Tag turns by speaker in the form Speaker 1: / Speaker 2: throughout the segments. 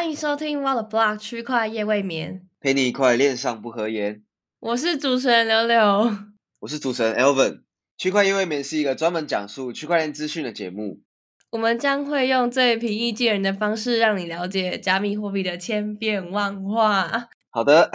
Speaker 1: 欢迎收听《What the Block》区块夜未眠，
Speaker 2: 陪你一块恋上不合言。
Speaker 1: 我是主持人柳柳。
Speaker 2: 我是主持人 Elvin。区块夜未眠是一个专门讲述区块链资讯的节目。
Speaker 1: 我们将会用最平易近人的方式，让你了解加密货币的千变万化。
Speaker 2: 好的，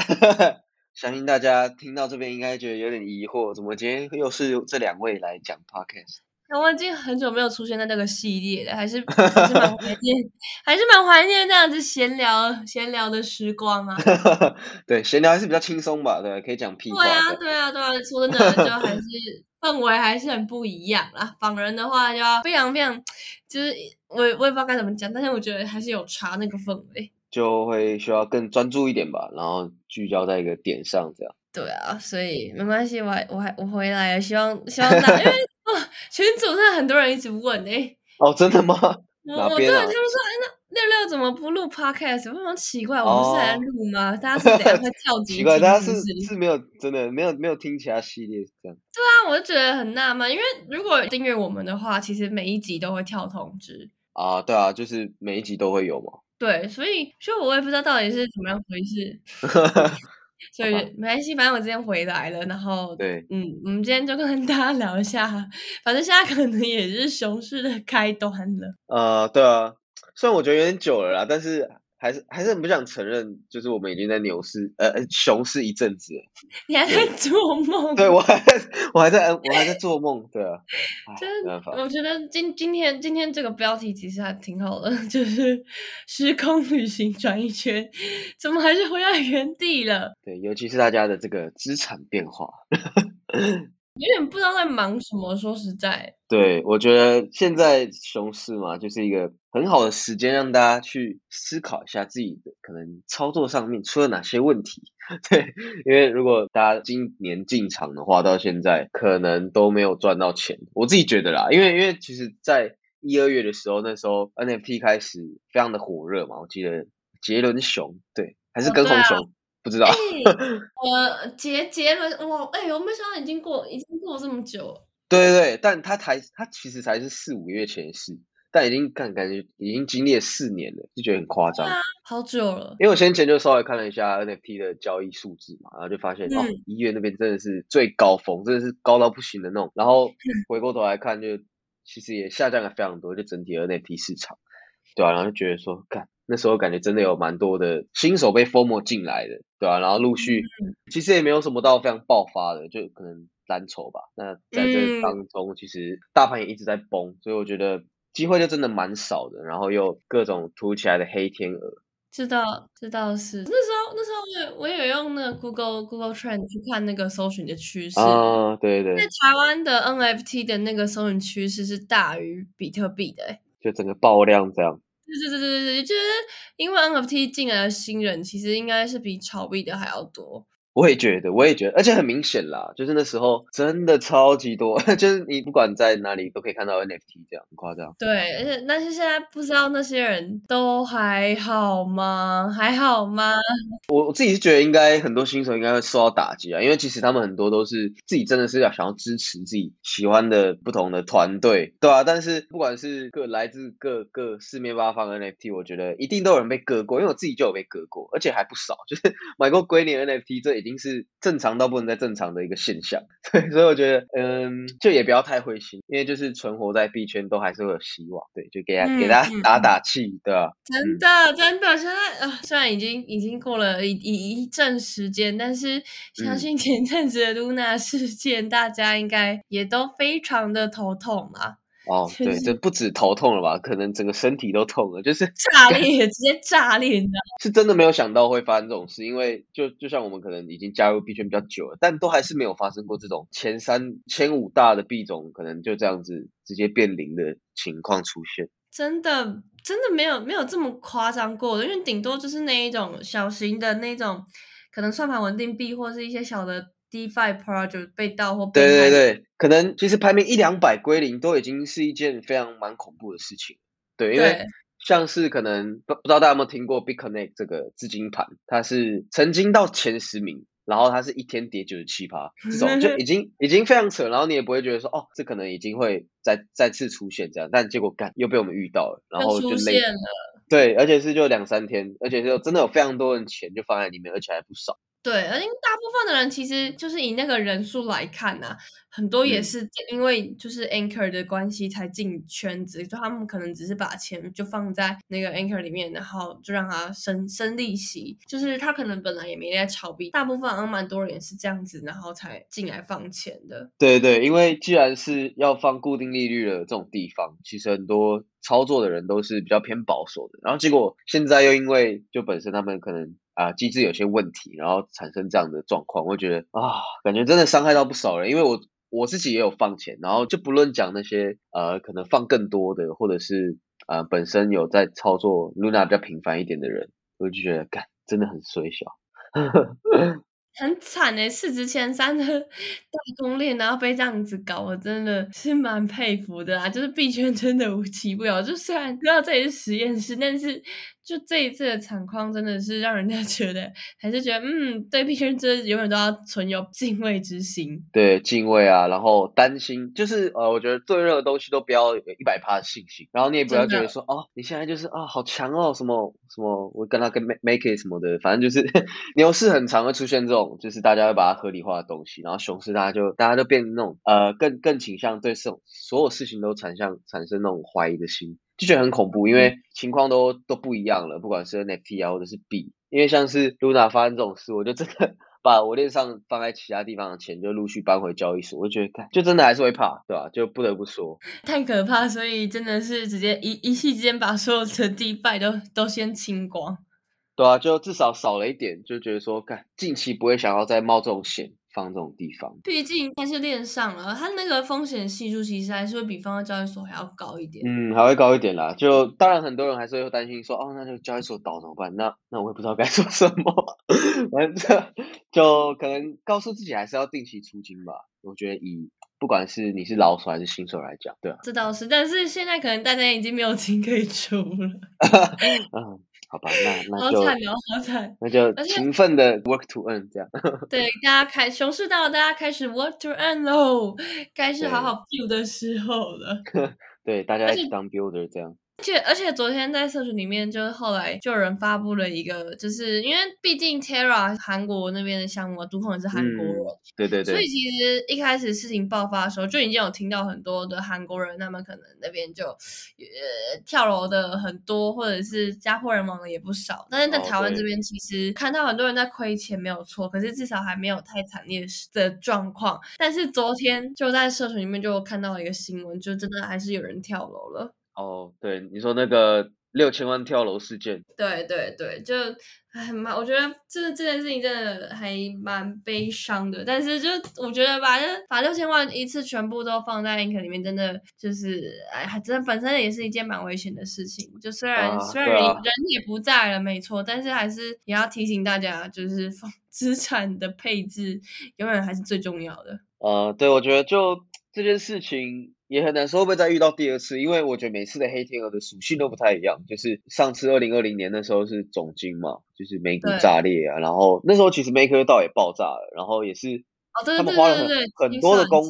Speaker 2: 相信大家听到这边应该觉得有点疑惑，怎么今天又是这两位来讲 Podcast？
Speaker 1: 那我已经很久没有出现在那个系列了，还是还是蛮怀念，还是蛮怀念这样子闲聊闲聊的时光啊。
Speaker 2: 对，闲聊还是比较轻松吧，对，可以讲屁话。
Speaker 1: 对啊，对啊，对啊，说真的，就还是氛围还是很不一样啦。访人的话就要非常非常，就是我我也不知道该怎么讲，但是我觉得还是有差那个氛围，
Speaker 2: 就会需要更专注一点吧，然后聚焦在一个点上，这样。
Speaker 1: 对啊，所以没关系，我还我还我回来了，希望希望大因为。哦，群主真的很多人一直问诶。
Speaker 2: 哦，真的吗？
Speaker 1: 我
Speaker 2: 我对
Speaker 1: 他们说，哎，那六六怎么不录 podcast？非常奇怪，我们是来录吗？大家是等下会跳级？
Speaker 2: 奇怪，大家是是没有真的没有没有听其他系列这样。
Speaker 1: 对啊，我就觉得很纳闷，因为如果订阅我们的话，其实每一集都会跳通知。
Speaker 2: 啊，对啊，就是每一集都会有嘛。
Speaker 1: 对，所以所以我也不知道到底是怎么样回事。所以没关系，反正我今天回来了，然后
Speaker 2: 对，
Speaker 1: 嗯，我们今天就跟大家聊一下，反正现在可能也是熊市的开端了。
Speaker 2: 呃，对啊，虽然我觉得有点久了啦，但是。还是还是很不想承认，就是我们已经在牛市呃熊市一阵子。
Speaker 1: 你还在做梦？
Speaker 2: 对我还在我还在我还在做梦，对啊。
Speaker 1: 真的，我觉得今今天今天这个标题其实还挺好的，就是时空旅行转一圈，怎么还是回到原地了？
Speaker 2: 对，尤其是大家的这个资产变化。
Speaker 1: 有点不知道在忙什么，说实在。
Speaker 2: 对，我觉得现在熊市嘛，就是一个很好的时间，让大家去思考一下自己的可能操作上面出了哪些问题。对，因为如果大家今年进场的话，到现在可能都没有赚到钱。我自己觉得啦，因为因为其实，在一二月的时候，那时候 NFT 开始非常的火热嘛，我记得杰伦熊，对，还是跟红熊。不知道，
Speaker 1: 我杰杰伦，哇，哎，我没想到已经过，已经过了这么久。
Speaker 2: 对对对，但他才，他其实才是四五个月前的事，但已经感感觉已经经历了四年了，就觉得很夸张。
Speaker 1: 好久了。
Speaker 2: 因为我先前就稍微看了一下 NFT 的交易数字嘛，然后就发现哦，一月那边真的是最高峰，真的是高到不行的那种。然后回过头来看，就其实也下降了非常多，就整体 NFT 市场，对吧？然后就觉得说，干。那时候感觉真的有蛮多的新手被 form 进来的，对吧？然后陆续，其实也没有什么到非常爆发的，就可能蓝筹吧。那在这当中，其实大盘也一直在崩，所以我觉得机会就真的蛮少的。然后又各种突起来的黑天鹅，
Speaker 1: 知道，知道是那时候，那时候我我有用那个 Google Google Trend 去看那个搜寻的趋势
Speaker 2: 啊，对对。
Speaker 1: 在台湾的 NFT 的那个搜寻趋势是大于比特币的，哎，
Speaker 2: 就整个爆量这样。
Speaker 1: 对对对对对，就是因为 NFT 进来的新人，其实应该是比炒币的还要多。
Speaker 2: 我也觉得，我也觉得，而且很明显啦，就是那时候真的超级多，就是你不管在哪里都可以看到 NFT，这样很夸张。
Speaker 1: 对，而且但是现在不知道那些人都还好吗？还好吗？
Speaker 2: 我我自己是觉得应该很多新手应该会受到打击啊，因为其实他们很多都是自己真的是要想要支持自己喜欢的不同的团队，对啊。但是不管是各来自各个四面八方的 NFT，我觉得一定都有人被割过，因为我自己就有被割过，而且还不少，就是 买过龟年 NFT 这。已经是正常到不能再正常的一个现象，对，所以我觉得，嗯，就也不要太灰心，因为就是存活在币圈都还是会有希望，对，就给给大家打打气，对吧？
Speaker 1: 真的，真的，现在呃，虽然已经已经过了一一一阵时间，但是相信前阵子的露娜事件，大家应该也都非常的头痛啊。
Speaker 2: 哦，对，这不止头痛了吧？可能整个身体都痛了，就是
Speaker 1: 炸裂，直接炸裂，你知道？
Speaker 2: 是真的没有想到会发生这种事，因为就就像我们可能已经加入币圈比较久了，但都还是没有发生过这种前三、前五大的币种可能就这样子直接变零的情况出现。
Speaker 1: 真的，真的没有没有这么夸张过的，因为顶多就是那一种小型的那种，可能算盘稳定币或是一些小的。DeFi project 被盗或
Speaker 2: 对对对，可能其实排名一两百归零都已经是一件非常蛮恐怖的事情。对，因为像是可能不不知道大家有没有听过 BitConnect 这个资金盘，它是曾经到前十名，然后它是一天跌九十七趴，这种就已经 已经非常扯，然后你也不会觉得说哦，这可能已经会再再次出现这样，但结果干又被我们遇到了，然后就
Speaker 1: 累了。
Speaker 2: 对，而且是就两三天，而且就真的有非常多人钱就放在里面，而且还不少。
Speaker 1: 对，而因为大部分的人其实就是以那个人数来看呐，很多也是因为就是 anchor 的关系才进圈子，就他们可能只是把钱就放在那个 anchor 里面，然后就让他生生利息，就是他可能本来也没在炒币，大部分好像蛮多人也是这样子，然后才进来放钱的。
Speaker 2: 对对，因为既然是要放固定利率的这种地方，其实很多操作的人都是比较偏保守的，然后结果现在又因为就本身他们可能。啊，机制有些问题，然后产生这样的状况，我觉得啊，感觉真的伤害到不少人。因为我我自己也有放钱，然后就不论讲那些呃，可能放更多的，或者是呃本身有在操作 Luna 比较频繁一点的人，我就觉得干真的很衰小。
Speaker 1: 很惨哎，市值前三的 大公链，然后被这样子搞，我真的是蛮佩服的啊！就是币圈真的无奇不有，就虽然知道这里是实验室，但是。就这一次的惨况，真的是让人家 觉得，还是觉得，嗯，对币圈真永远都要存有敬畏之心。
Speaker 2: 对，敬畏啊，然后担心，就是呃，我觉得最热的东西都不要有一百趴的信心，然后你也不要觉得说，哦，你现在就是啊，好强哦，什么什么，我跟他跟 make it 什么的，反正就是 牛市很常会出现这种，就是大家会把它合理化的东西，然后熊市大家就大家就变那种呃，更更倾向对这种所有事情都产生产生那种怀疑的心。就觉得很恐怖，因为情况都都不一样了，不管是 NFT 啊，或者是币，因为像是 Luna 发生这种事，我就真的把我链上放在其他地方的钱就陆续搬回交易所，我就觉得，就真的还是会怕，对吧？就不得不说，
Speaker 1: 太可怕，所以真的是直接一一气之间把所有的 地败都都先清光，
Speaker 2: 对啊，就至少少了一点，就觉得说，看近期不会想要再冒这种险。放这种地方，
Speaker 1: 毕竟它是链上了，它那个风险系数其实还是会比放在交易所还要高一点。
Speaker 2: 嗯，还会高一点啦。就当然很多人还是会担心说，哦，那就交易所倒怎么办？那那我也不知道该 说什么。反正就可能告诉自己还是要定期出金吧。我觉得以不管是你是老手还是新手来讲，对啊，
Speaker 1: 这倒是。但是现在可能大家已经没有金可以出了。
Speaker 2: 嗯。好吧，那那就
Speaker 1: 好惨哦，好惨，
Speaker 2: 那就勤奋的 work to earn 这样。
Speaker 1: 对，大家开熊市到了，大家开始 work to earn 喽，该是好好 build 的时候了。
Speaker 2: 对，大家一起当 builder 这样。
Speaker 1: 而且而且昨天在社群里面，就是后来就有人发布了一个，就是因为毕竟 Terra 韩国那边的项目，主控也是韩国人，
Speaker 2: 对对对，
Speaker 1: 所以其实一开始事情爆发的时候，就已经有听到很多的韩国人，他们可能那边就呃跳楼的很多，或者是家破人亡的也不少。但是在台湾这边，其实看到很多人在亏钱没有错，可是至少还没有太惨烈的状况。但是昨天就在社群里面就看到了一个新闻，就真的还是有人跳楼了。
Speaker 2: 哦，对，你说那个六千万跳楼事件，
Speaker 1: 对对对，就还蛮，我觉得这这件事情真的还蛮悲伤的。但是就我觉得把把六千万一次全部都放在 ink 里面，真的就是哎，还真的本身也是一件蛮危险的事情。就虽然虽然人人也不在了，没错，但是还是也要提醒大家，就是 资产的配置永远还是最重要的。
Speaker 2: 呃，对，我觉得就这件事情。也很难说会不会再遇到第二次，因为我觉得每次的黑天鹅的属性都不太一样。就是上次二零二零年那时候是总金嘛，就是美股炸裂啊，然后那时候其实 Maker 道也爆炸了，然后也是他们花了很很多的功夫，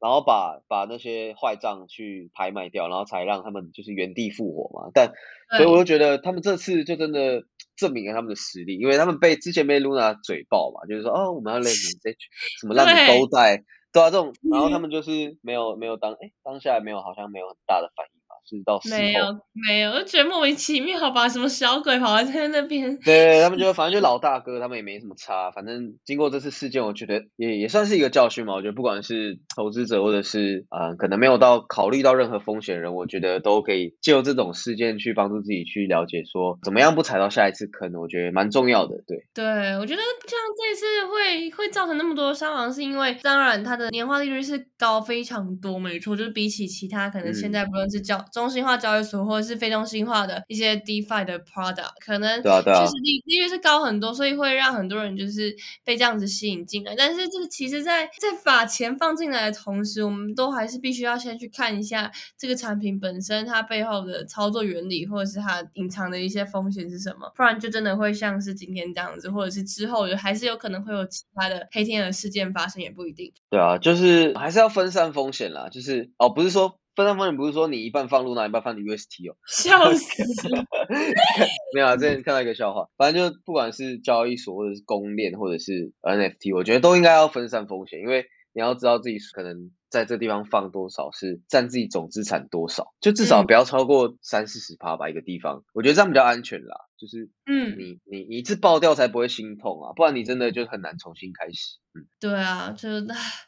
Speaker 2: 然后把把那些坏账去拍卖掉，然后才让他们就是原地复活嘛。但所以我就觉得他们这次就真的证明了他们的实力，因为他们被之前被 Luna 嘴爆嘛，就是说哦我们要 Let 什么让你都在。对啊，这种，然后他们就是没有没有当，哎，当下没有，好像没有很大的反应。是到
Speaker 1: 没有没有，就觉得莫名其妙吧？什么小鬼跑在那边？
Speaker 2: 对他们就 反正就老大哥，他们也没什么差。反正经过这次事件，我觉得也也算是一个教训嘛。我觉得不管是投资者或者是啊，可能没有到考虑到任何风险人，我觉得都可以借由这种事件去帮助自己去了解说怎么样不踩到下一次坑。我觉得蛮重要的。对
Speaker 1: 对，我觉得像这次会会造成那么多伤亡，是因为当然它的年化利率是高非常多，没错，就是比起其他可能现在不论是交中心化交易所或者是非中心化的一些 DeFi 的 product，可能确实利利率是高很多，所以会让很多人就是被这样子吸引进来。但是这个其实，在在把钱放进来的同时，我们都还是必须要先去看一下这个产品本身它背后的操作原理，或者是它隐藏的一些风险是什么，不然就真的会像是今天这样子，或者是之后还是有可能会有其他的黑天鹅事件发生，也不一定。
Speaker 2: 对啊，就是还是要分散风险啦，就是哦，不是说。分散风险不是说你一半放 Luna，一半放 UST 哦。
Speaker 1: 笑死！
Speaker 2: 没有啊，之前看到一个笑话，反正就不管是交易所或者是公链或者是 NFT，我觉得都应该要分散风险，因为你要知道自己可能。在这地方放多少是占自己总资产多少，就至少不要超过三四十趴吧。一个地方，我觉得这样比较安全啦。就是，嗯，你你你一次爆掉才不会心痛啊，不然你真的就很难重新开始。
Speaker 1: 嗯，对啊，就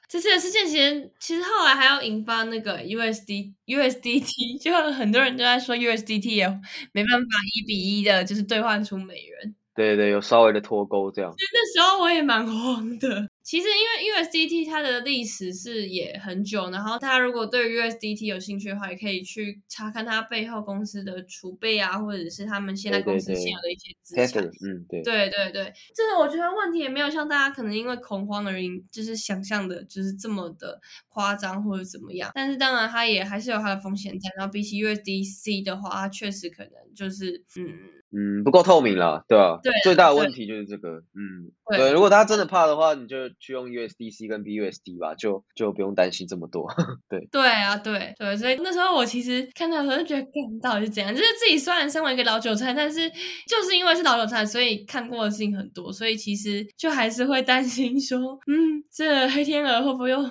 Speaker 1: 这次的事件其实其实后来还要引发那个 USD USDT，就很多人都在说 USDT 也没办法一比一的，就是兑换出美元。
Speaker 2: 对对，有稍微的脱钩这样。
Speaker 1: 那时候我也蛮慌的。其实因为 USDT 它的历史是也很久，然后大家如果对 USDT 有兴趣的话，也可以去查看它背后公司的储备啊，或者是他们现在公司现有的一些资产。
Speaker 2: 嗯，对。
Speaker 1: 对对对，这个我觉得问题也没有像大家可能因为恐慌而就是想象的，就是这么的夸张或者怎么样。但是当然它也还是有它的风险在。然后比起 USDC 的话，它确实可能就是嗯。
Speaker 2: 嗯，不够透明了，对吧？
Speaker 1: 对，
Speaker 2: 最大的问题就是这个。嗯，对。如果大家真的怕的话，你就去用 USDC 跟 BUSD 吧，就就不用担心这么多。对，
Speaker 1: 对啊，对对。所以那时候我其实看到的时候就觉得，到底是怎样？就是自己虽然身为一个老韭菜，但是就是因为是老韭菜，所以看过的事情很多，所以其实就还是会担心说，嗯，这黑天鹅会不会又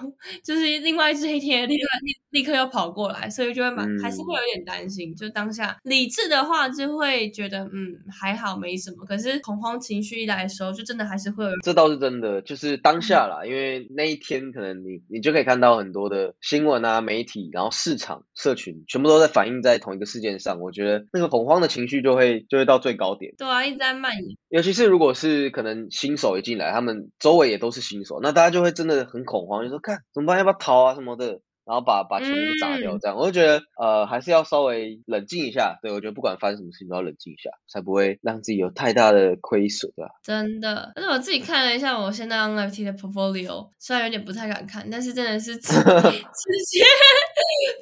Speaker 1: 就是另外一只黑天鹅，立刻立刻又跑过来？所以就会蛮还是会有点担心。就当下理智的话，就会觉得。嗯，还好没什么。可是恐慌情绪一来的时候，就真的还是会有。
Speaker 2: 这倒是真的，就是当下啦，因为那一天可能你你就可以看到很多的新闻啊、媒体，然后市场、社群全部都在反映在同一个事件上。我觉得那个恐慌的情绪就会就会到最高点。
Speaker 1: 对啊，一直在蔓延。
Speaker 2: 尤其是如果是可能新手一进来，他们周围也都是新手，那大家就会真的很恐慌，就说看怎么办，要不要逃啊什么的。然后把把钱都砸掉，这样我就觉得呃还是要稍微冷静一下。对我觉得不管发生什么事情都要冷静一下，才不会让自己有太大的亏损，对吧？
Speaker 1: 真的，但是我自己看了一下我现在 NFT 的 portfolio，虽然有点不太敢看，但是真的是直接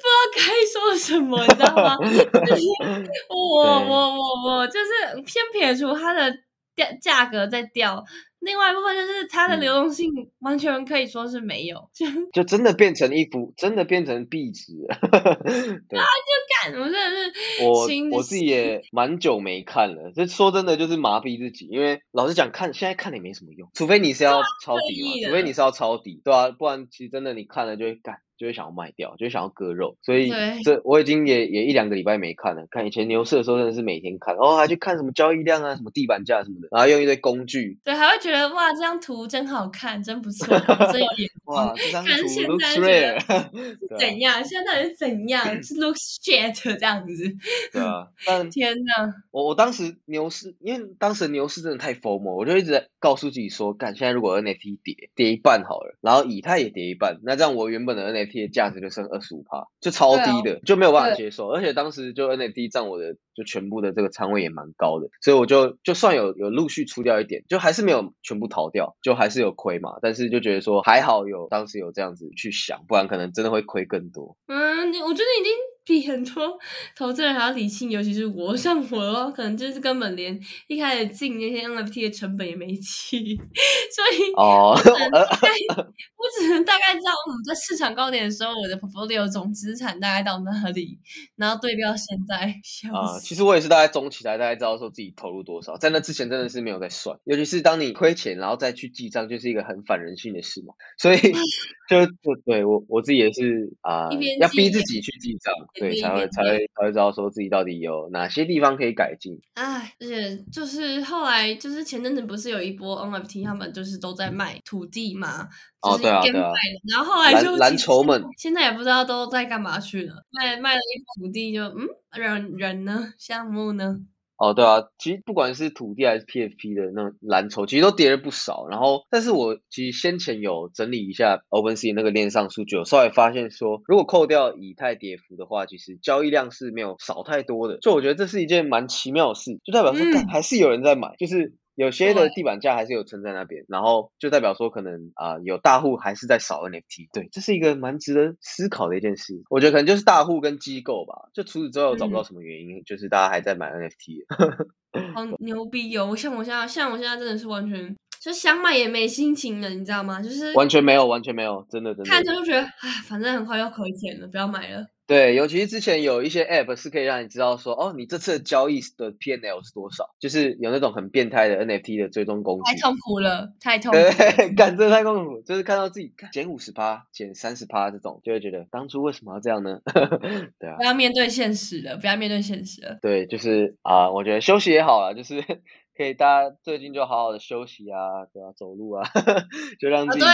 Speaker 1: 不知道该说什么，你知道吗？我我我我就是偏撇除它的掉价格在掉。另外一部分就是它的流动性完全可以说是没有，就
Speaker 2: 就真的变成一幅，真的变成壁纸。对啊，
Speaker 1: 就干，我真的是
Speaker 2: 我我自己也蛮久没看了。这说真的就是麻痹自己，因为老实讲，看现在看也没什么用，除非你是要抄底嘛，除非你是要抄底，对啊，不然其实真的你看了就会干。就会想要卖掉，就会想要割肉，所以这我已经也也一两个礼拜没看了。看以前牛市的时候，真的是每天看，哦，还去看什么交易量啊，什么地板价什么的，然后用一堆工具。
Speaker 1: 对，还会觉得哇，这张图真好看，真不错，真有眼
Speaker 2: 光。哇，这张图
Speaker 1: looks
Speaker 2: rare。
Speaker 1: 怎样？现在到底是怎样？是 looks shit 这样子？
Speaker 2: 对啊。但
Speaker 1: 天哪！
Speaker 2: 我我当时牛市，因为当时牛市真的太疯魔，我就一直在告诉自己说，干，现在如果 NFT 跌跌一半好了，然后以太也跌一半，那这样我原本的 NFT 的价值就剩。二十五趴就超低的，就没有办法接受。而且当时就 NFT 占我的就全部的这个仓位也蛮高的，所以我就就算有有陆续出掉一点，就还是没有全部逃掉，就还是有亏嘛。但是就觉得说还好有当时有这样子去想，不然可能真的会亏更多。
Speaker 1: 嗯，你我觉得已经。比很多投资人还要理性，尤其是我，像我的话，可能就是根本连一开始进那些 NFT 的成本也没起，所以哦，我只能大概知道我们在市场高点的时候，我的 portfolio 总资产大概到哪里，然后对标现在。
Speaker 2: 啊，其实我也是大概总起来，大概知道说自己投入多少，在那之前真的是没有在算，尤其是当你亏钱然后再去记账，就是一个很反人性的事嘛，所以 就就对我我自己也是啊，要逼自己去记账。对，才会才会才会知道说自己到底有哪些地方可以改进。
Speaker 1: 哎，而且就是后来就是前阵子不是有一波 NFT，他们就是都在卖土地嘛，
Speaker 2: 哦对啊对啊，
Speaker 1: 然后后来就
Speaker 2: 蓝筹们
Speaker 1: 现在也不知道都在干嘛去了，卖卖了一土地就嗯，人人呢，项目呢？
Speaker 2: 哦，对啊，其实不管是土地还是 PFP 的那蓝筹，其实都跌了不少。然后，但是我其实先前有整理一下 OpenSea 那个链上数据，我稍微发现说，如果扣掉以太跌幅的话，其实交易量是没有少太多的。就我觉得这是一件蛮奇妙的事，就代表说还是有人在买，就是。有些的地板价还是有存在那边，然后就代表说可能啊有大户还是在扫 NFT，对，这是一个蛮值得思考的一件事。我觉得可能就是大户跟机构吧，就除此之外我找不到什么原因，就是大家还在买 NFT。
Speaker 1: 好牛逼哦！像我现在，像我现在真的是完全就想买也没心情了，你知道吗？就是
Speaker 2: 完全没有，完全没有，真的真的。
Speaker 1: 看着就觉得，唉，反正很快要亏钱了，不要买了。
Speaker 2: 对，尤其是之前有一些 App 是可以让你知道说，哦，你这次的交易的 PNL 是多少，就是有那种很变态的 NFT 的追踪工具。
Speaker 1: 太痛苦了，太痛苦。
Speaker 2: 对，干这太痛苦，就是看到自己减五十趴、减三十趴这种，就会觉得当初为什么要这样呢？对啊，
Speaker 1: 不要面对现实了，不要面对现实了。
Speaker 2: 对，就是啊，我觉得休息也好了，就是。可以，大家最近就好好的休息啊，对啊，走路啊，就让自己。
Speaker 1: 对，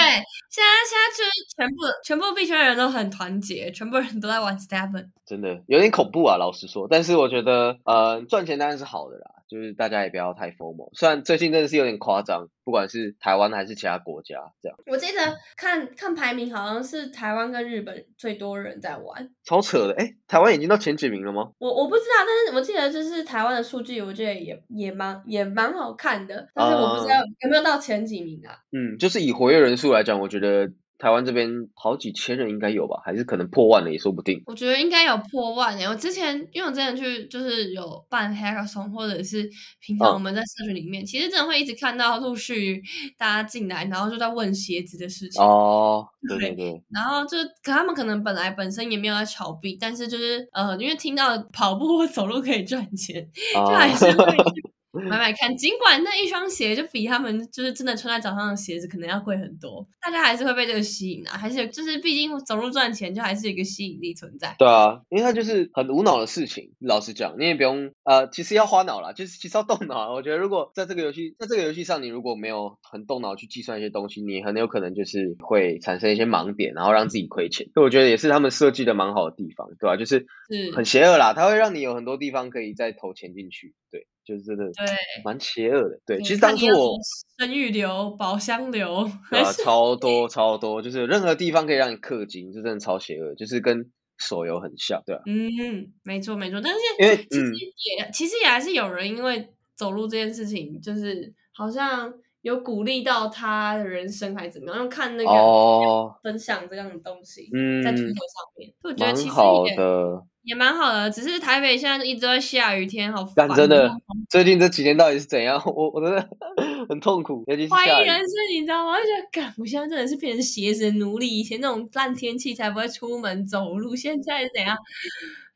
Speaker 1: 现在现在就是全部全部币圈人都很团结，全部人都在玩 Stephen。
Speaker 2: 真的有点恐怖啊，老实说。但是我觉得，呃，赚钱当然是好的啦。就是大家也不要太疯魔，虽然最近真的是有点夸张，不管是台湾还是其他国家这样。
Speaker 1: 我记得看看排名，好像是台湾跟日本最多人在玩，
Speaker 2: 超扯的。哎，台湾已经到前几名了吗？
Speaker 1: 我我不知道，但是我记得就是台湾的数据，我觉得也也蛮也蛮好看的，但是我不知道有没有到前几名啊。
Speaker 2: 嗯，就是以活跃人数来讲，我觉得。台湾这边好几千人应该有吧，还是可能破万了也说不定。
Speaker 1: 我觉得应该有破万诶。我之前因为我之前去就是有办 hackathon，或者是平常我们在社群里面，其实真的会一直看到陆续大家进来，然后就在问鞋子的事情。
Speaker 2: 哦，对对对。
Speaker 1: 然后就可他们可能本来本身也没有在炒币，但是就是呃，因为听到跑步或走路可以赚钱，就还是会。买买看，尽管那一双鞋就比他们就是真的穿在脚上的鞋子可能要贵很多，大家还是会被这个吸引啊，还是就是毕竟走路赚钱就还是有一个吸引力存在。
Speaker 2: 对啊，因为它就是很无脑的事情。老实讲，你也不用呃，其实要花脑啦，就是其实要动脑。我觉得如果在这个游戏，在这个游戏上，你如果没有很动脑去计算一些东西，你很有可能就是会产生一些盲点，然后让自己亏钱。所以我觉得也是他们设计的蛮好的地方，对吧？就是很邪恶啦，它会让你有很多地方可以再投钱进去，对。就是真的，对，蛮邪恶的。对，其实当初我
Speaker 1: 生育流、宝箱流，
Speaker 2: 对啊，超多超多，就是任何地方可以让你氪金，就真的超邪恶，就是跟手游很像，对啊。
Speaker 1: 嗯，没错没错，但是因为其实也其实也还是有人因为走路这件事情，就是好像有鼓励到他的人生还是怎么样，看那个分享这样的东西，在推特上面，我觉得其实
Speaker 2: 也。
Speaker 1: 也蛮好的，只是台北现在一直在下雨天，好烦。
Speaker 2: 真的，最近这几天到底是怎样？我我真的很痛苦，尤其是
Speaker 1: 怀疑人生，你知道吗？我觉得，干，我现在真的是变成鞋子奴隶。以前那种烂天气才不会出门走路，现在是怎样？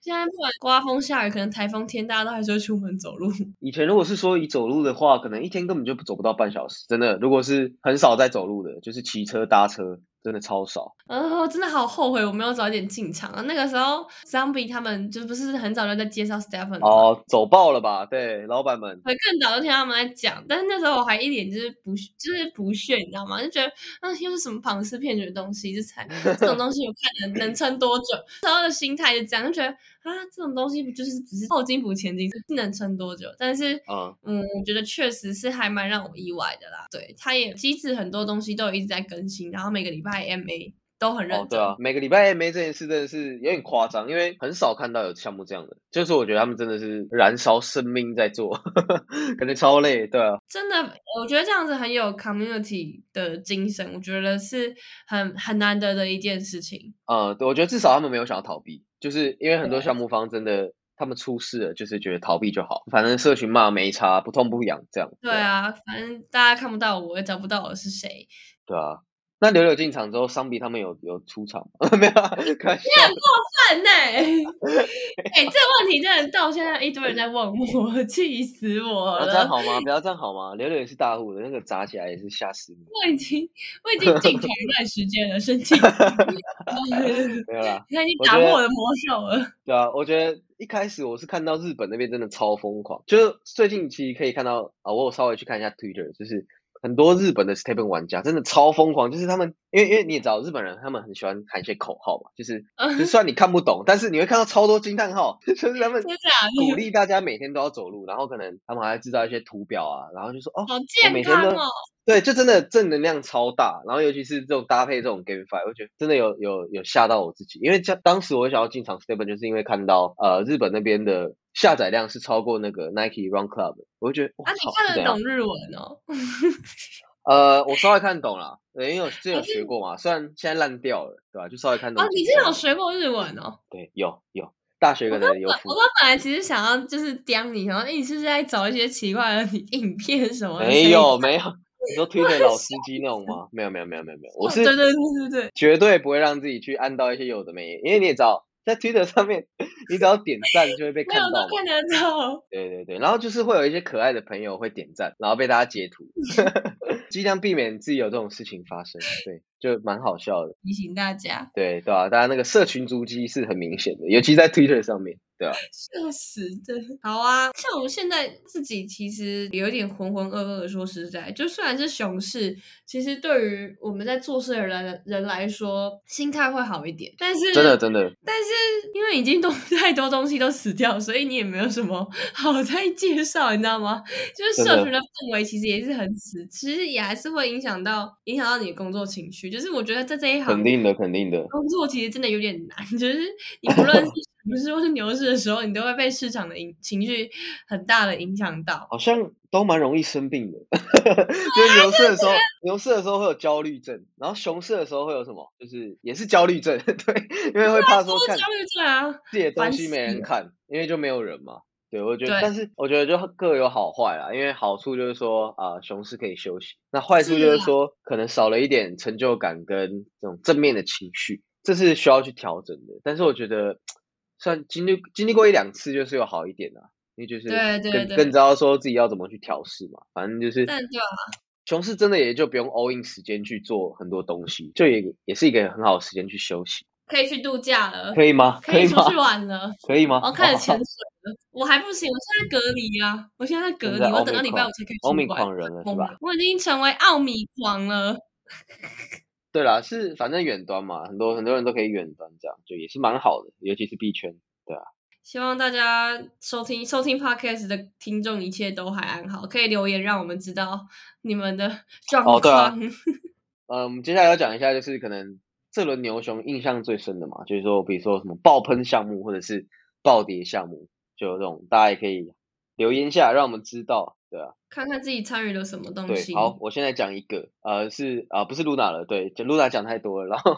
Speaker 1: 现在不管刮风下雨，可能台风天，大家都还是会出门走路。
Speaker 2: 以前如果是说以走路的话，可能一天根本就走不到半小时。真的，如果是很少在走路的，就是骑车搭车。真的超少，
Speaker 1: 哦，真的好后悔我没有早一点进场啊！那个时候，Zombie 他们就不是很早就在介绍 Stephen
Speaker 2: 哦，走爆了吧？对，老板们
Speaker 1: 会更早就听他们在讲，但是那时候我还一脸就是不就是不屑，你知道吗？就觉得啊，又是什么庞氏骗局的东西，这才这种东西，我看能能撑多久？那时候的心态就这样，就觉得啊，这种东西不就是只是后金补前金，是能撑多久？但是，嗯嗯，我觉得确实是还蛮让我意外的啦。对，它也机制很多东西都一直在更新，然后每个礼拜。IMA 都很认真，
Speaker 2: 对啊，每个礼拜 IMA 这件事真的是有点夸张，因为很少看到有项目这样的，就是我觉得他们真的是燃烧生命在做，感觉超累，对啊，
Speaker 1: 真的，我觉得这样子很有 community 的精神，我觉得是很很难得的一件事情。
Speaker 2: 呃嗯，我觉得至少他们没有想要逃避，就是因为很多项目方真的他们出事了，就是觉得逃避就好，反正社群骂没差，不痛不痒这样。
Speaker 1: 对啊，反正大家看不到我，也找不到我是谁。
Speaker 2: 对啊。那柳柳进场之后，桑比他们有有出场吗？没有，开
Speaker 1: 你很过分呢！哎，这个问题真的到现在一堆人在问我，气死我了。
Speaker 2: 这样好吗？不要这样好吗？柳柳也是大户的，那个砸起来也是吓死你。
Speaker 1: 我已经我已经进场一段时间了，生气。
Speaker 2: 没有啦，
Speaker 1: 他 已经打破我的魔兽了。
Speaker 2: 对啊，我觉得一开始我是看到日本那边真的超疯狂，就是最近其实可以看到啊，我有稍微去看一下 Twitter，就是。很多日本的 Stephen 玩家真的超疯狂，就是他们，因为因为你也知道日本人他们很喜欢喊一些口号嘛，就是 就算你看不懂，但是你会看到超多惊叹号，就是他们鼓励大家每天都要走路，然后可能他们还制造一些图表啊，然后就说哦，
Speaker 1: 好健康哦。
Speaker 2: 对，就真的正能量超大，然后尤其是这种搭配这种 GameFi，我觉得真的有有有吓到我自己，因为这当时我想要进场 Stephen，就是因为看到呃日本那边的下载量是超过那个 Nike Run Club，我就觉得啊，
Speaker 1: 你看得懂日文哦？
Speaker 2: 呃，我稍微看懂了，因为我之前有学过嘛，虽然现在烂掉了，对吧？就稍微看懂。哦，
Speaker 1: 你之前有学过日文哦？
Speaker 2: 对，有有，大学可能有。我
Speaker 1: 我本来其实想要就是刁你，然后你是不是在找一些奇怪的影片什么？
Speaker 2: 没有没有。你说 推给老司机那种吗？没有没有没有没有没有，我是
Speaker 1: 对对对对对，
Speaker 2: 绝对不会让自己去按到一些有的没，因为你也知道，在 Twitter 上面，你只要点赞就会被看到。
Speaker 1: 看得到。
Speaker 2: 对对对，然后就是会有一些可爱的朋友会点赞，然后被大家截图，尽量避免自己有这种事情发生。对，就蛮好笑的。
Speaker 1: 提醒大家。
Speaker 2: 对对啊，大家那个社群足迹是很明显的，尤其在 Twitter 上面。对啊，
Speaker 1: 笑死！的，好啊。像我们现在自己其实有点浑浑噩噩。说实在，就虽然是熊市，其实对于我们在做事的人人来说，心态会好一点。但是
Speaker 2: 真的真的，
Speaker 1: 但是因为已经都 太多东西都死掉，所以你也没有什么 好再介绍，你知道吗？就是社群的氛围其实也是很死，其实也还是会影响到影响到你的工作情绪。就是我觉得在这一行，
Speaker 2: 肯定的，肯定的，
Speaker 1: 工作其实真的有点难。就是你不论是不是或是牛市的时候，你都会被市场的影情绪很大的影响到，
Speaker 2: 好像都蛮容易生病的。就是牛市的时候，牛市的时候会有焦虑症，然后熊市的时候会有什么？就是也是焦虑症，对，因为会怕说看
Speaker 1: 焦虑症啊，
Speaker 2: 自己的东西没人看，因为就没有人嘛。对，我觉得，但是我觉得就各有好坏啦。因为好处就是说啊，熊市可以休息，那坏处就是说可能少了一点成就感跟这种正面的情绪，这是需要去调整的。但是我觉得。算经历经历过一两次，就是有好一点的，因为就是更更知道说自己要怎么去调试嘛。反正就是，
Speaker 1: 但对啊，
Speaker 2: 熊市真的也就不用 all in 时间去做很多东西，就也也是一个很好的时间去休息。
Speaker 1: 可以去度假了，
Speaker 2: 可以吗？
Speaker 1: 可以出去玩了，
Speaker 2: 可以吗？
Speaker 1: 我开始潜水了，我还不行，我现在隔离啊，我现在在隔离，我等到礼拜五才可以出
Speaker 2: 奥米狂人了是吧？
Speaker 1: 我已经成为奥米狂了。
Speaker 2: 对啦，是反正远端嘛，很多很多人都可以远端，这样就也是蛮好的，尤其是币圈，对啊。
Speaker 1: 希望大家收听收听 podcast 的听众一切都还安好，可以留言让我们知道你们的状况。哦，
Speaker 2: 对啊。呃，我们接下来要讲一下，就是可能这轮牛熊印象最深的嘛，就是说，比如说什么爆喷项目或者是暴跌项目，就有这种，大家也可以留言下，让我们知道。对啊，
Speaker 1: 看看自己参与了什么东
Speaker 2: 西。对，好，我现在讲一个，呃，是啊，不是 Luna 了，对，就 Luna 讲太多了，然后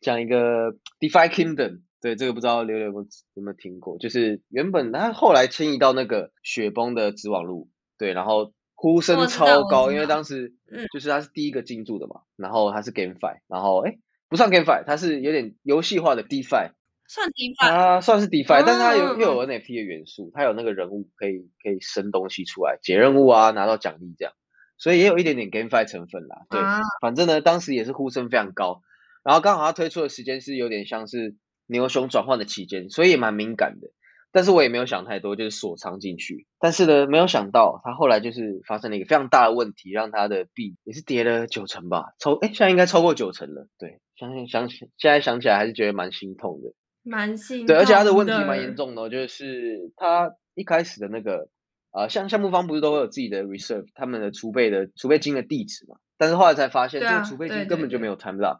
Speaker 2: 讲一个 DeFi Kingdom，对，这个不知道刘刘有有没有听过，就是原本他后来迁移到那个雪崩的子网路，对，然后呼声超高，因为当时就是他是第一个进驻的嘛，然后他是 GameFi，然后哎，不算 GameFi，它是有点游戏化的 DeFi。
Speaker 1: 算 DeFi，
Speaker 2: 啊算是 DeFi，但是它有又有 NFT 的元素，它有那个人物可以可以生东西出来，解任务啊，拿到奖励这样，所以也有一点点 GameFi 成分啦。对，反正呢，当时也是呼声非常高，然后刚好它推出的时间是有点像是牛熊转换的期间，所以也蛮敏感的。但是我也没有想太多，就是锁仓进去。但是呢，没有想到它后来就是发生了一个非常大的问题，让它的币也是跌了九成吧，超哎现在应该超过九成了。对，相信想起现在想起来还是觉得蛮心痛的。
Speaker 1: 蛮新
Speaker 2: 对，而且他的问题蛮严重的，就是他一开始的那个呃，像项目方不是都会有自己的 reserve，他们的储备的储备金的地址嘛？但是后来才发现，这个储备金根本就没有 time lock，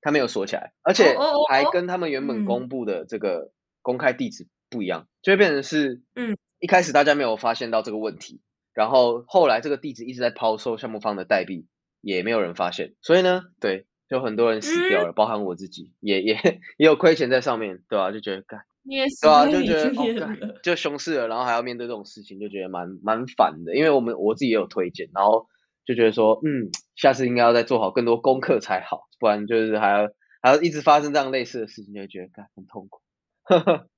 Speaker 2: 他没有锁起来，而且还跟他们原本公布的这个公开地址不一样，就会变成是，嗯，一开始大家没有发现到这个问题，然后后来这个地址一直在抛售项目方的代币，也没有人发现，所以呢，对。就很多人死掉了，包含我自己，也也也有亏钱在上面，对吧？就觉得干，对
Speaker 1: 啊，
Speaker 2: 就觉得哦，就熊市了，然后还要面对这种事情，就觉得蛮蛮烦的。因为我们我自己也有推荐，然后就觉得说，嗯，下次应该要再做好更多功课才好，不然就是还要还要一直发生这样类似的事情，就觉得干很痛苦，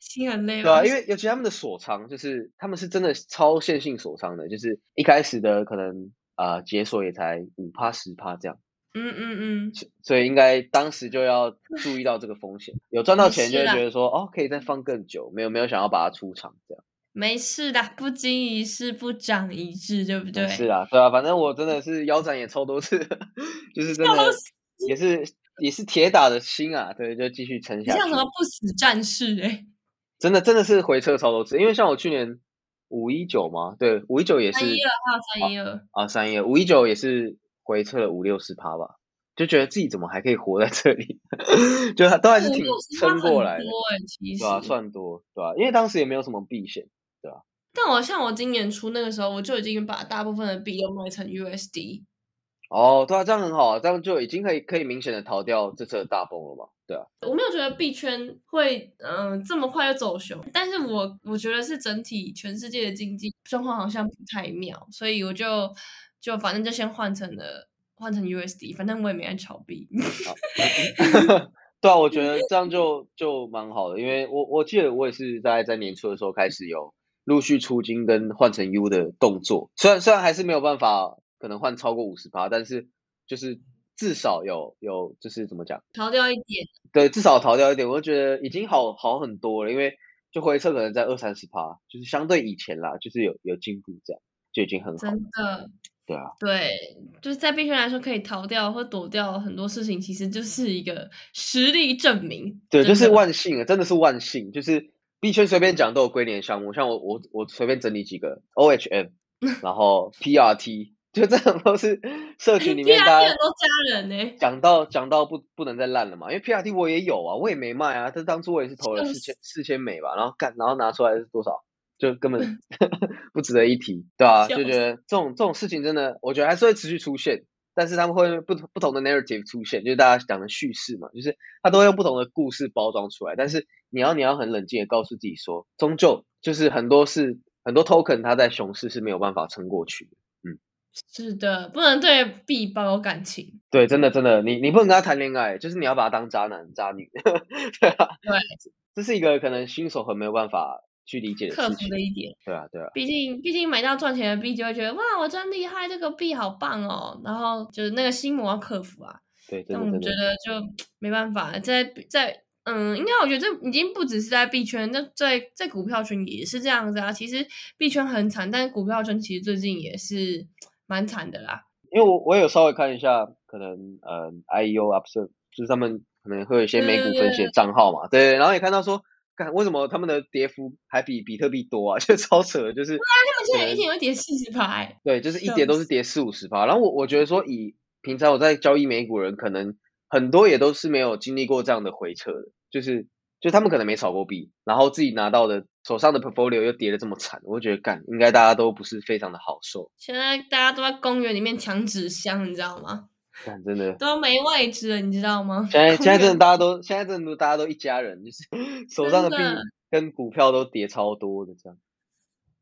Speaker 1: 心很累。
Speaker 2: 对啊，因为尤其他们的锁仓，就是他们是真的超线性锁仓的，就是一开始的可能啊解锁也才五趴十趴这样。
Speaker 1: 嗯嗯嗯，
Speaker 2: 所以应该当时就要注意到这个风险，有赚到钱就会觉得说，哦，可以再放更久，没有没有想要把它出场这样。
Speaker 1: 没事的，不经一事不长一智，对不对？
Speaker 2: 是啊，对啊，反正我真的是腰斩也抽多次，就是真的也是也是铁打的心啊，对，就继续撑下去。
Speaker 1: 像什么不死战士哎，
Speaker 2: 真的真的是回撤超多次，因为像我去年五一九嘛，对，五一九也是
Speaker 1: 三一二还有三一二
Speaker 2: 啊，三一二五一九也是。回撤了五六十趴吧，就觉得自己怎么还可以活在这里，就都还是挺撑过来的，对吧？算多，对吧？因为当时也没有什么避险，对吧？
Speaker 1: 但我像我今年初那个时候，我就已经把大部分的币都卖成 USD。
Speaker 2: 哦，对啊，这样很好啊，这样就已经可以可以明显的逃掉这次的大崩了嘛，对啊。
Speaker 1: 我没有觉得币圈会嗯这么快就走熊，但是我我觉得是整体全世界的经济状况好像不太妙，所以我就。就反正就先换成了换成 USD，反正我也没按炒币。
Speaker 2: 对啊，我觉得这样就就蛮好的，因为我我记得我也是在在年初的时候开始有陆续出金跟换成 U 的动作，虽然虽然还是没有办法可能换超过五十趴，但是就是至少有有就是怎么讲，
Speaker 1: 逃掉一点，
Speaker 2: 对，至少逃掉一点，我就觉得已经好好很多了，因为就回撤可能在二三十趴，就是相对以前啦，就是有有进步这样，就已经很好。
Speaker 1: 真的。
Speaker 2: 对啊，
Speaker 1: 对，就是在币圈来说，可以逃掉或躲掉很多事情，其实就是一个实力证明。
Speaker 2: 对，就是万幸啊，真的是万幸。就是币圈随便讲都有归零项目，像我我我随便整理几个 OHM，然后 PRT，就这种都是社群里面大家
Speaker 1: 很多家人呢。
Speaker 2: 讲到讲到不不能再烂了嘛，因为 PRT 我也有啊，我也没卖啊，但当初我也是投了四千四千美吧，然后干然后拿出来是多少？就根本 不值得一提，对吧？就觉得这种这种事情真的，我觉得还是会持续出现，但是他们会不不同的 narrative 出现，就是大家讲的叙事嘛，就是他都会用不同的故事包装出来。但是你要你要很冷静的告诉自己说，终究就是很多是很多 token 它在熊市是没有办法撑过去的。嗯，
Speaker 1: 是的，不能对币抱有感情。
Speaker 2: 对，真的真的，你你不能跟他谈恋爱，就是你要把他当渣男渣女。对啊，
Speaker 1: 对，
Speaker 2: 这是一个可能新手很没有办法。去理解
Speaker 1: 克服的一点，
Speaker 2: 对啊，对啊，
Speaker 1: 毕竟毕竟买到赚钱的币，就会觉得哇，我真厉害，这个币好棒哦。然后就是那个心魔要克服啊。
Speaker 2: 对，
Speaker 1: 那我觉得就没办法，在在嗯，应该我觉得这已经不只是在币圈，那在在股票圈也是这样子啊。其实币圈很惨，但是股票圈其实最近也是蛮惨的啦。
Speaker 2: 因为我我有稍微看一下，可能呃，I E O Upset 就是他们可能会有一些美股分析的账号嘛，对，然后也看到说。为什么他们的跌幅还比比特币多啊？就超扯，就是。
Speaker 1: 对啊，他们现在一天会跌四十趴。
Speaker 2: 对，就是一跌都是跌四五十趴。然后我我觉得说，以平常我在交易美股人，可能很多也都是没有经历过这样的回撤的，就是就他们可能没炒过币，然后自己拿到的手上的 portfolio 又跌的这么惨，我觉得干应该大家都不是非常的好受。
Speaker 1: 现在大家都在公园里面抢纸箱，你知道吗？
Speaker 2: 真的
Speaker 1: 都没位置了，你知道吗？
Speaker 2: 现在现在真的大家都现在真的大家都一家人，就是手上的币跟股票都跌超多的这样。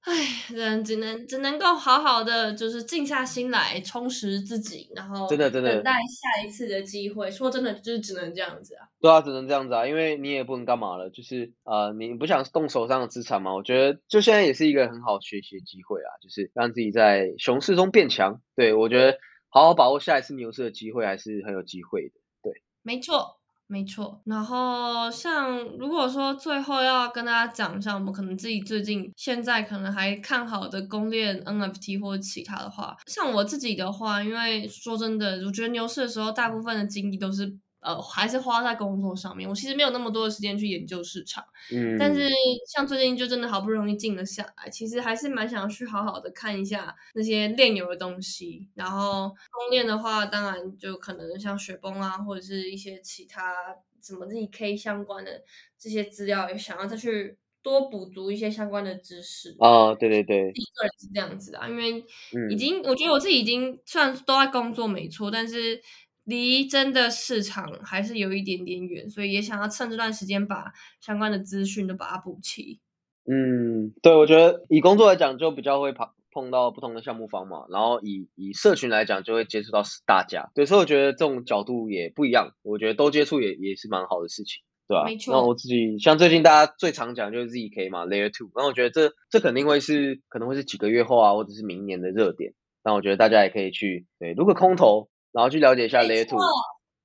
Speaker 1: 唉，人只能只能够好好的，就是静下心来充实自己，然后
Speaker 2: 真的真的
Speaker 1: 等待下一次的机会。说真的，就是只能这样子啊。
Speaker 2: 对啊，只能这样子啊，因为你也不能干嘛了，就是呃，你不想动手上的资产嘛？我觉得就现在也是一个很好学习的机会啊，就是让自己在熊市中变强。对我觉得。好好把握下一次牛市的机会，还是很有机会的。对，
Speaker 1: 没错，没错。然后像如果说最后要跟大家讲一下，我们可能自己最近现在可能还看好的公链 NFT 或者其他的话，像我自己的话，因为说真的，我觉得牛市的时候，大部分的精力都是。呃，还是花在工作上面。我其实没有那么多的时间去研究市场。嗯。但是像最近就真的好不容易静了下来，其实还是蛮想要去好好的看一下那些炼油的东西。然后公链的话，当然就可能像雪崩啊，或者是一些其他什么 ZK 相关的这些资料，也想要再去多补足一些相关的知识。
Speaker 2: 哦，对对对。
Speaker 1: 第一个人是这样子啊，因为已经我觉得我自己已经虽然都在工作没错，但是。离真的市场还是有一点点远，所以也想要趁这段时间把相关的资讯都把它补齐。
Speaker 2: 嗯，对，我觉得以工作来讲，就比较会碰碰到不同的项目方嘛，然后以以社群来讲，就会接触到大家。对，所以我觉得这种角度也不一样，我觉得都接触也也是蛮好的事情，对吧？
Speaker 1: 没错。
Speaker 2: 那我自己像最近大家最常讲就是 ZK 嘛，Layer Two，然后我觉得这这肯定会是可能会是几个月后啊，或者是明年的热点。那我觉得大家也可以去对，如果空投。然后去了解一下 Layer Two，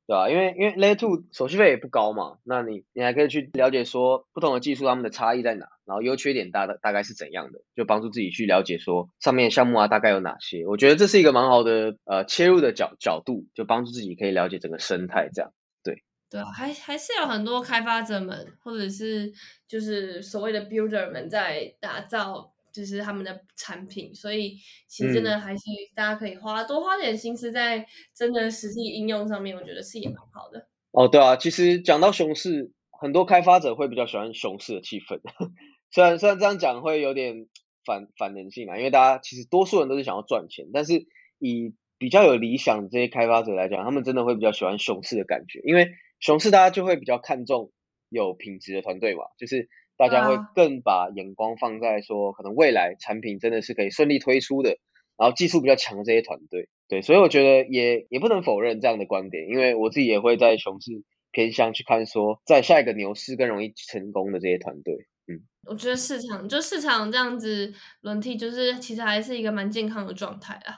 Speaker 2: 对吧？因为因为 Layer Two 手续费也不高嘛，那你你还可以去了解说不同的技术它们的差异在哪，然后优缺点大的大概是怎样的，就帮助自己去了解说上面项目啊大概有哪些。我觉得这是一个蛮好的呃切入的角角度，就帮助自己可以了解整个生态这样。对
Speaker 1: 对啊，还还是有很多开发者们或者是就是所谓的 builder 们在打造。就是他们的产品，所以其实真的还是大家可以花多花点心思在真的实际应用上面，我觉得是也蛮好的。
Speaker 2: 哦，对啊，其实讲到熊市，很多开发者会比较喜欢熊市的气氛，虽然虽然这样讲会有点反反人性啊，因为大家其实多数人都是想要赚钱，但是以比较有理想的这些开发者来讲，他们真的会比较喜欢熊市的感觉，因为熊市大家就会比较看重有品质的团队嘛，就是。大家会更把眼光放在说，可能未来产品真的是可以顺利推出的，然后技术比较强的这些团队，对，所以我觉得也也不能否认这样的观点，因为我自己也会在熊市偏向去看说，在下一个牛市更容易成功的这些团队。嗯，
Speaker 1: 我觉得市场就市场这样子轮替，就是其实还是一个蛮健康的状态啊。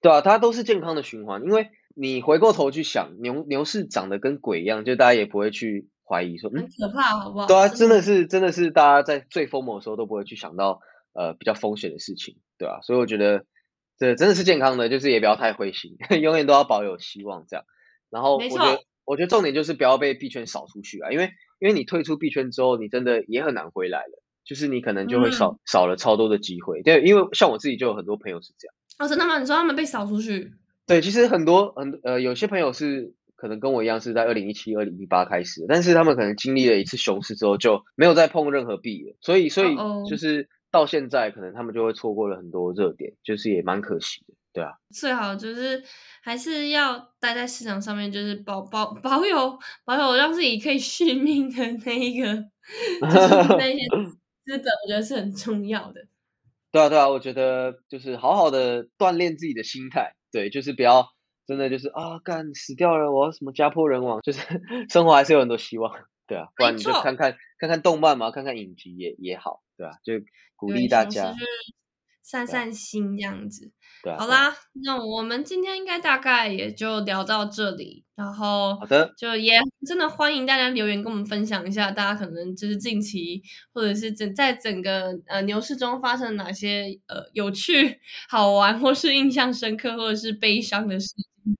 Speaker 2: 对啊，它都是健康的循环，因为你回过头去想，牛牛市涨得跟鬼一样，就大家也不会去怀疑说，
Speaker 1: 很可怕，好不好？
Speaker 2: 对啊，真的是真的是大家在最疯魔的时候都不会去想到呃比较风险的事情，对啊，所以我觉得这真的是健康的，就是也不要太灰心，永远都要保有希望这样。然后我觉得我觉得重点就是不要被币圈扫出去啊，因为因为你退出币圈之后，你真的也很难回来了，就是你可能就会少少了超多的机会。对，因为像我自己就有很多朋友是这样。
Speaker 1: 哦，真的吗？你说他们被扫出去？
Speaker 2: 对，其实很多很呃，有些朋友是可能跟我一样是在二零一七、二零一八开始，但是他们可能经历了一次熊市之后就没有再碰任何币了，所以所以就是到现在可能他们就会错过了很多热点，就是也蛮可惜的，对啊。
Speaker 1: 最好就是还是要待在市场上面，就是保保保有保有让自己可以续命的那一个，就是那些 资本，我觉得是很重要的。
Speaker 2: 对啊，对啊，我觉得就是好好的锻炼自己的心态，对，就是不要真的就是啊，干死掉了，我要什么家破人亡，就是生活还是有很多希望，对啊，不然你就看看看看动漫嘛，看看影集也也好，对啊，就鼓励大家。
Speaker 1: 散散心这样子，对好啦，那我们今天应该大概也就聊到这里，然后
Speaker 2: 好的，
Speaker 1: 就也真的欢迎大家留言跟我们分享一下，大家可能就是近期或者是整在整个呃牛市中发生哪些呃有趣、好玩或是印象深刻或者是悲伤的事。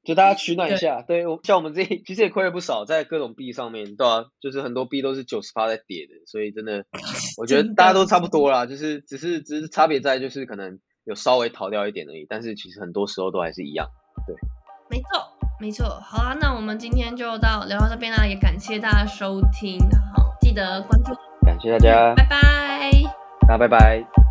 Speaker 2: 就大家取暖一下，对，像我们这其实也亏了不少，在各种币上面，对啊？就是很多币都是九十趴在跌的，所以真的，我觉得大家都差不多啦，就是只是只是差别在就是可能有稍微逃掉一点而已，但是其实很多时候都还是一样，对。
Speaker 1: 没错，没错。好啦，那我们今天就到聊到这边啦，也感谢大家收听，好，记得关注，
Speaker 2: 感谢大家，
Speaker 1: 拜拜，
Speaker 2: 大家拜拜。